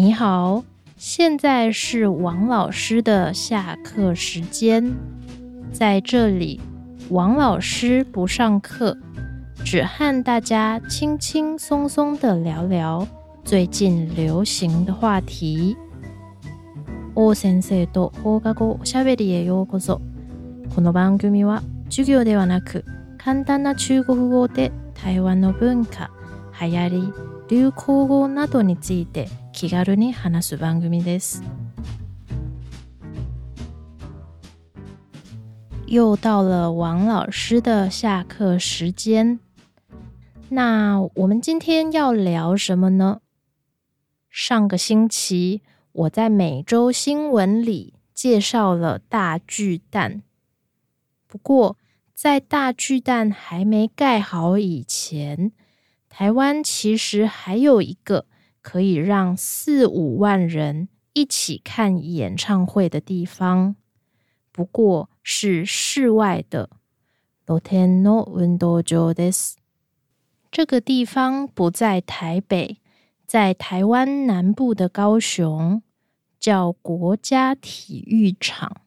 你好，现在是王老师的下课时间，在这里，王老师不上课，只和大家轻轻松松的聊聊最近流行的话题。先生としゃべりへようこそ。この番組は授業ではなく、簡単な中国語で台湾の文化、流行、流行語などについて。気軽に話す番組です。又到了王老师的下课时间。那我们今天要聊什么呢？上个星期我在每周新闻里介绍了大巨蛋。不过，在大巨蛋还没盖好以前，台湾其实还有一个。可以让四五万人一起看演唱会的地方，不过是室外的露天这个地方不在台北，在台湾南部的高雄，叫国家体育场。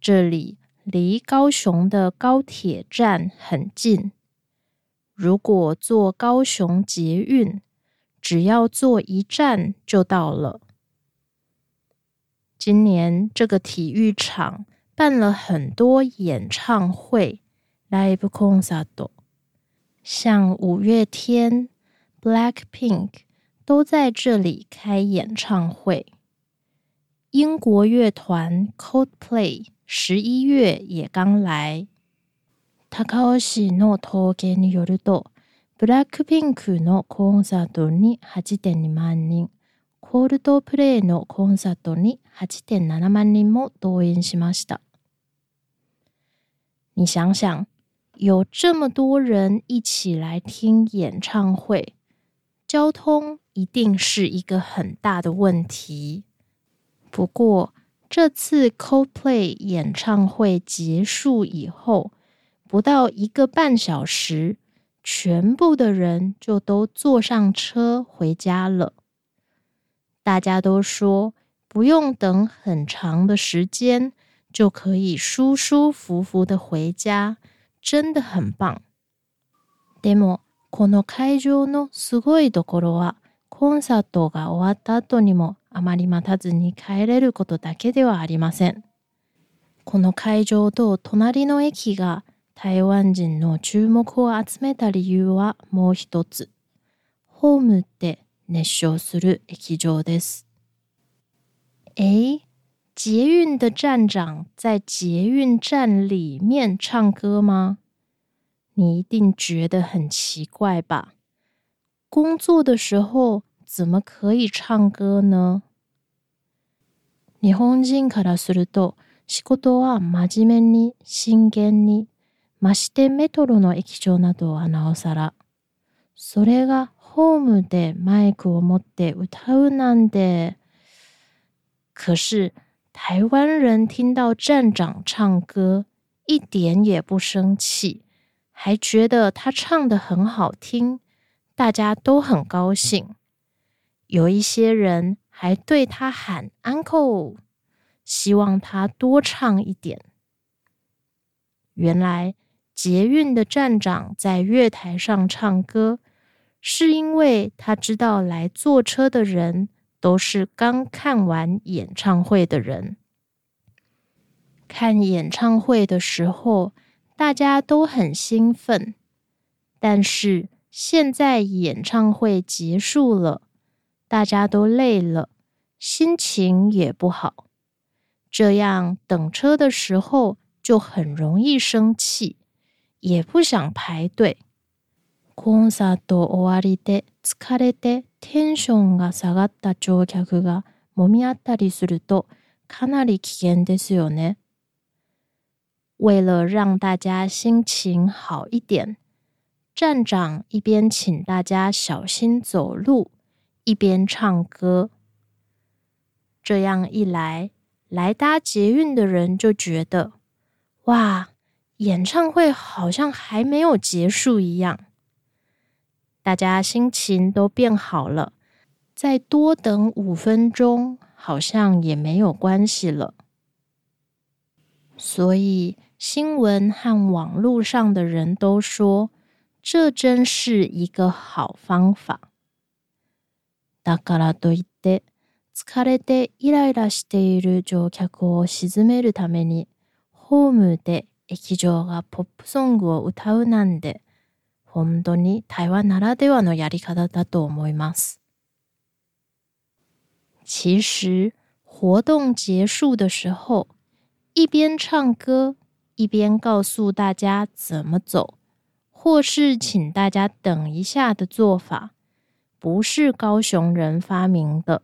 这里离高雄的高铁站很近，如果坐高雄捷运。只要坐一站就到了。今年这个体育场办了很多演唱会，像五月天、Black Pink 都在这里开演唱会。英国乐团 Coldplay 十一月也刚来。ブラックピンクのコンサートに8.2万人、コールドプレイのコンサートに8.7万人も動員しました。你想想，有这么多人一起来听演唱会，交通一定是一个很大的问题。不过，这次 Coldplay 演唱会结束以后，不到一个半小时。全部的人就都坐上车回家了。大家都说不用等很长的时间，就可以舒舒服服的回家，真的很棒。この会場のすごいところは、コンサートが終わった後にもあまり待たずに帰れることだけではありません。この会場と隣の駅が台湾人の注目を集めた理由はもう一つ。ホームって熱唱する液状です。え捷運的站長在捷运站里面唱歌吗？你一定觉得很奇怪吧？工作的时候怎么可以唱歌呢？日本人からすると仕事は真面目に真剣にましてメトロの駅長などはなおさらそれがホームでマイクを持って歌うなんて可是台湾人听到站長唱歌一点也不生气还觉得他唱得很好听大家都很高兴有一些人还对他喊 uncle 希望他多唱一点原来捷运的站长在月台上唱歌，是因为他知道来坐车的人都是刚看完演唱会的人。看演唱会的时候，大家都很兴奋，但是现在演唱会结束了，大家都累了，心情也不好，这样等车的时候就很容易生气。也不想排队。コンサート終わりで疲れてテンションが下がった乗客がみ合ったりするとかなり危険ですよね。为了让大家心情好一点，站长一边请大家小心走路，一边唱歌。这样一来，来搭捷运的人就觉得哇。演唱会好像还没有结束一样，大家心情都变好了。再多等五分钟，好像也没有关系了。所以新闻和网络上的人都说，这真是一个好方法。だからといって、疲れてイライラしている乗客を沈めるためにホームで。液状がポップソングを歌うなんて本当に台湾ならではのやり方だと思います。其实活動结束的时候，一边唱歌，一边告诉大家怎么走，或是请大家等一下的做法，不是高雄人发明的。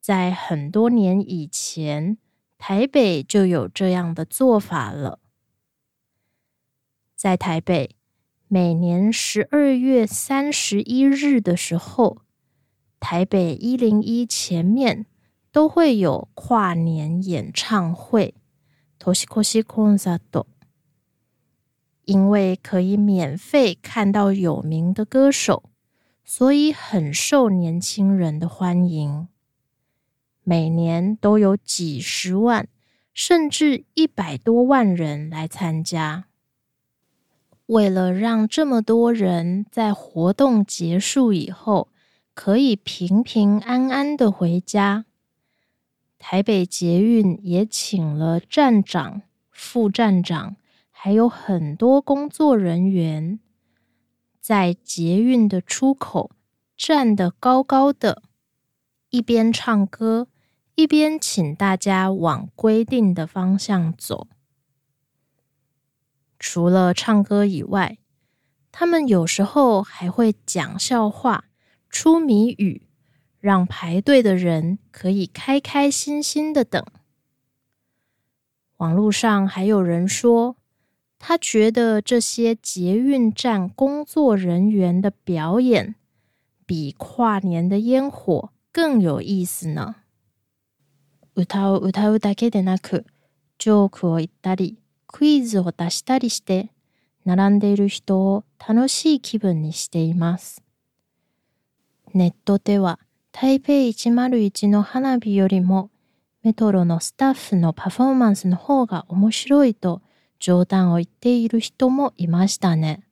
在很多年以前。台北就有这样的做法了。在台北，每年十二月三十一日的时候，台北一零一前面都会有跨年演唱会。因为可以免费看到有名的歌手，所以很受年轻人的欢迎。每年都有几十万，甚至一百多万人来参加。为了让这么多人在活动结束以后可以平平安安的回家，台北捷运也请了站长、副站长，还有很多工作人员，在捷运的出口站得高高的。一边唱歌，一边请大家往规定的方向走。除了唱歌以外，他们有时候还会讲笑话、出谜语，让排队的人可以开开心心的等。网络上还有人说，他觉得这些捷运站工作人员的表演比跨年的烟火。更有意思呢。歌を歌うだけでなく、ジョークを言ったり、クイズを出したりして、並んでいる人を楽しい気分にしています。ネットでは台北101の花火よりもメトロのスタッフのパフォーマンスの方が面白いと冗談を言っている人もいましたね。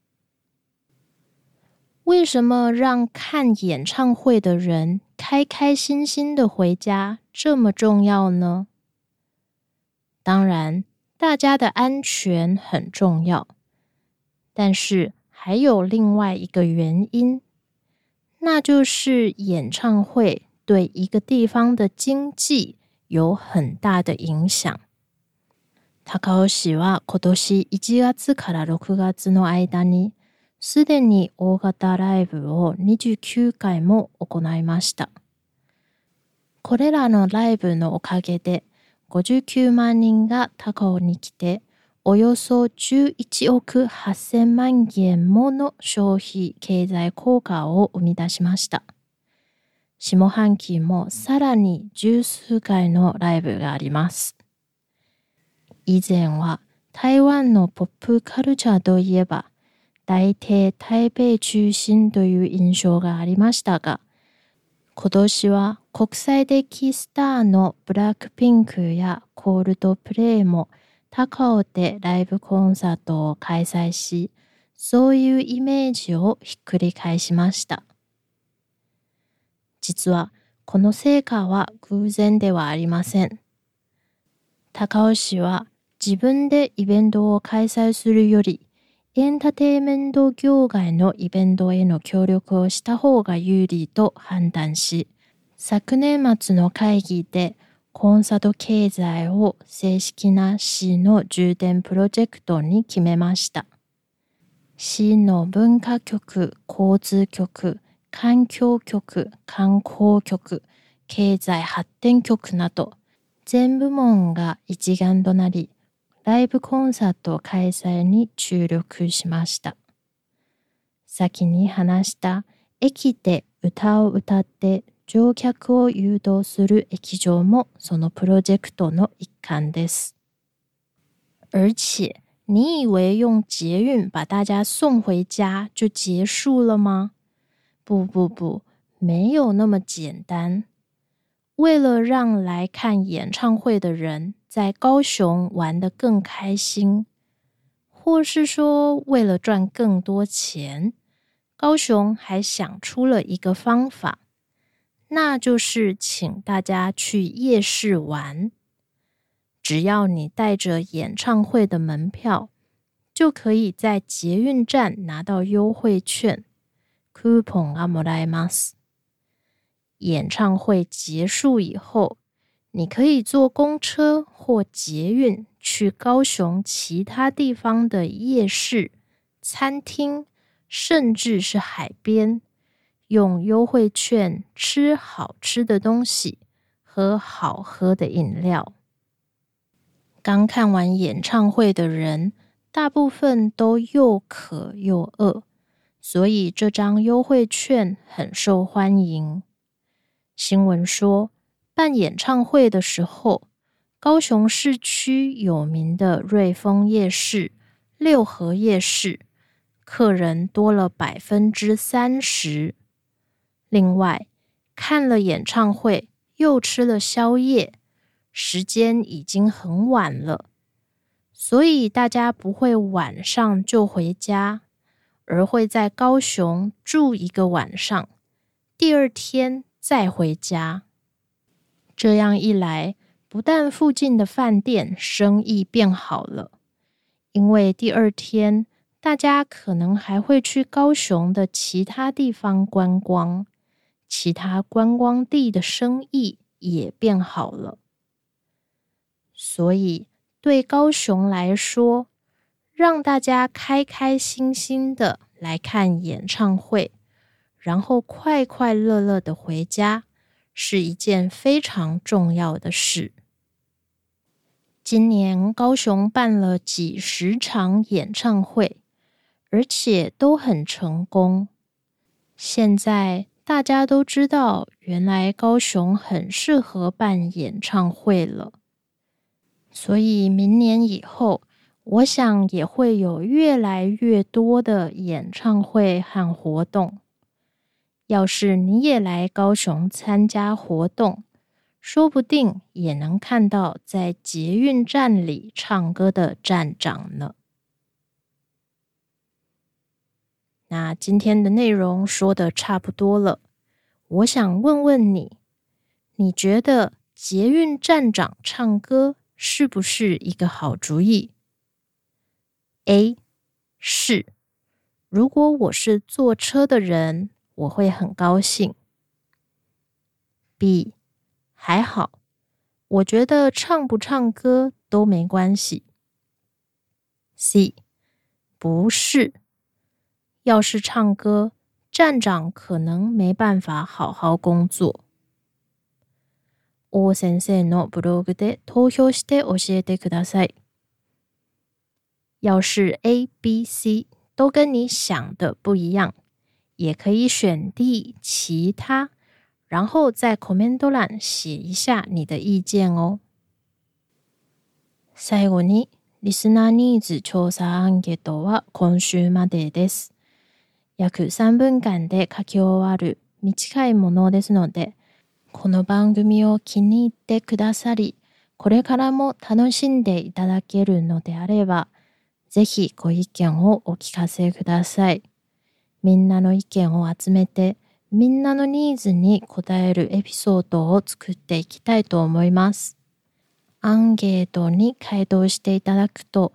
为什么让看演唱会的人开开心心的回家这么重要呢？当然，大家的安全很重要，但是还有另外一个原因，那就是演唱会对一个地方的经济有很大的影响。すでに大型ライブを29回も行いました。これらのライブのおかげで59万人が高尾に来ておよそ11億8000万円もの消費経済効果を生み出しました。下半期もさらに十数回のライブがあります。以前は台湾のポップカルチャーといえば大抵台北中心という印象がありましたが、今年は国際的スターのブラックピンクやコールドプレイも高尾でライブコンサートを開催し、そういうイメージをひっくり返しました。実はこの成果は偶然ではありません。高尾市は自分でイベントを開催するよりエンターテイメント業界のイベントへの協力をした方が有利と判断し、昨年末の会議でコンサート経済を正式な市の重点プロジェクトに決めました。市の文化局、交通局、環境局、観光局、経済発展局など全部門が一丸となり、ライブコンサート開催に注力しました。先に話した駅で歌を歌って乗客を誘導する液状もそのプロジェクトの一環です。而且，你以为用捷运把大家送回家就结束了吗？不不不，没有那么简单。为了让来看演唱会的人在高雄玩的更开心，或是说为了赚更多钱，高雄还想出了一个方法，那就是请大家去夜市玩。只要你带着演唱会的门票，就可以在捷运站拿到优惠券 （coupon）。阿莫 m a s 演唱会结束以后。你可以坐公车或捷运去高雄其他地方的夜市、餐厅，甚至是海边，用优惠券吃好吃的东西、喝好喝的饮料。刚看完演唱会的人，大部分都又渴又饿，所以这张优惠券很受欢迎。新闻说。办演唱会的时候，高雄市区有名的瑞丰夜市、六合夜市，客人多了百分之三十。另外，看了演唱会又吃了宵夜，时间已经很晚了，所以大家不会晚上就回家，而会在高雄住一个晚上，第二天再回家。这样一来，不但附近的饭店生意变好了，因为第二天大家可能还会去高雄的其他地方观光，其他观光地的生意也变好了。所以，对高雄来说，让大家开开心心的来看演唱会，然后快快乐乐的回家。是一件非常重要的事。今年高雄办了几十场演唱会，而且都很成功。现在大家都知道，原来高雄很适合办演唱会了。所以明年以后，我想也会有越来越多的演唱会和活动。要是你也来高雄参加活动，说不定也能看到在捷运站里唱歌的站长呢。那今天的内容说的差不多了，我想问问你，你觉得捷运站长唱歌是不是一个好主意？A 是。如果我是坐车的人。我会很高兴。B 还好，我觉得唱不唱歌都没关系。C 不是，要是唱歌，站长可能没办法好好工作。要是 A、B、C 都跟你想的不一样。也可以选第其他，然后在 comment 欄写一下你的意见哦。最後に、リスナーニーズ調査アンケートは今週までです。約3分間で書き終わる短いものですので、この番組を気に入ってくださり、これからも楽しんでいただけるのであれば、ぜひご意見をお聞かせください。みんなの意見を集めてみんなのニーズに応えるエピソードを作っていきたいと思います。アンケートに回答していただくと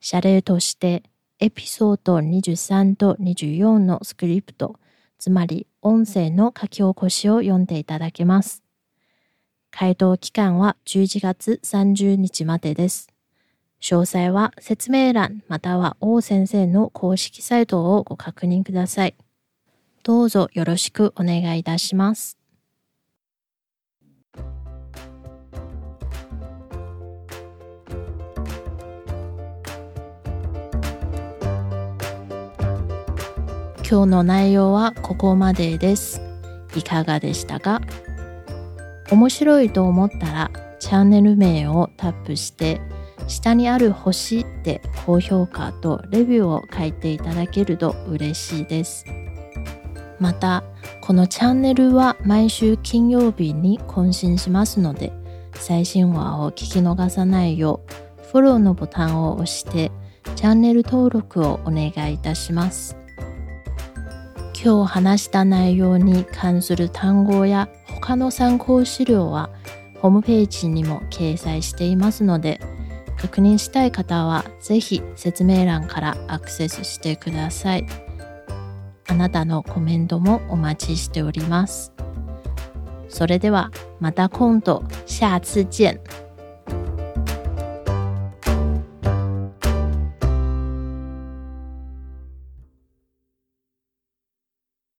謝礼としてエピソード23と24のスクリプトつまり音声の書き起こしを読んでいただけます。回答期間は11月30日までです。詳細は説明欄または王先生の公式サイトをご確認ください。どうぞよろしくお願いいたします。今日の内容はここまでです。いかがでしたか面白いと思ったらチャンネル名をタップして下にある星で高評価とレビューを書いていただけると嬉しいです。また、このチャンネルは毎週金曜日に更新しますので、最新話を聞き逃さないよう、フォローのボタンを押して、チャンネル登録をお願いいたします。今日話した内容に関する単語や他の参考資料は、ホームページにも掲載していますので、確認したい方は是非説明欄からアクセスしてください。あなたのコメントもお待ちしております。それではまた今度、下次见。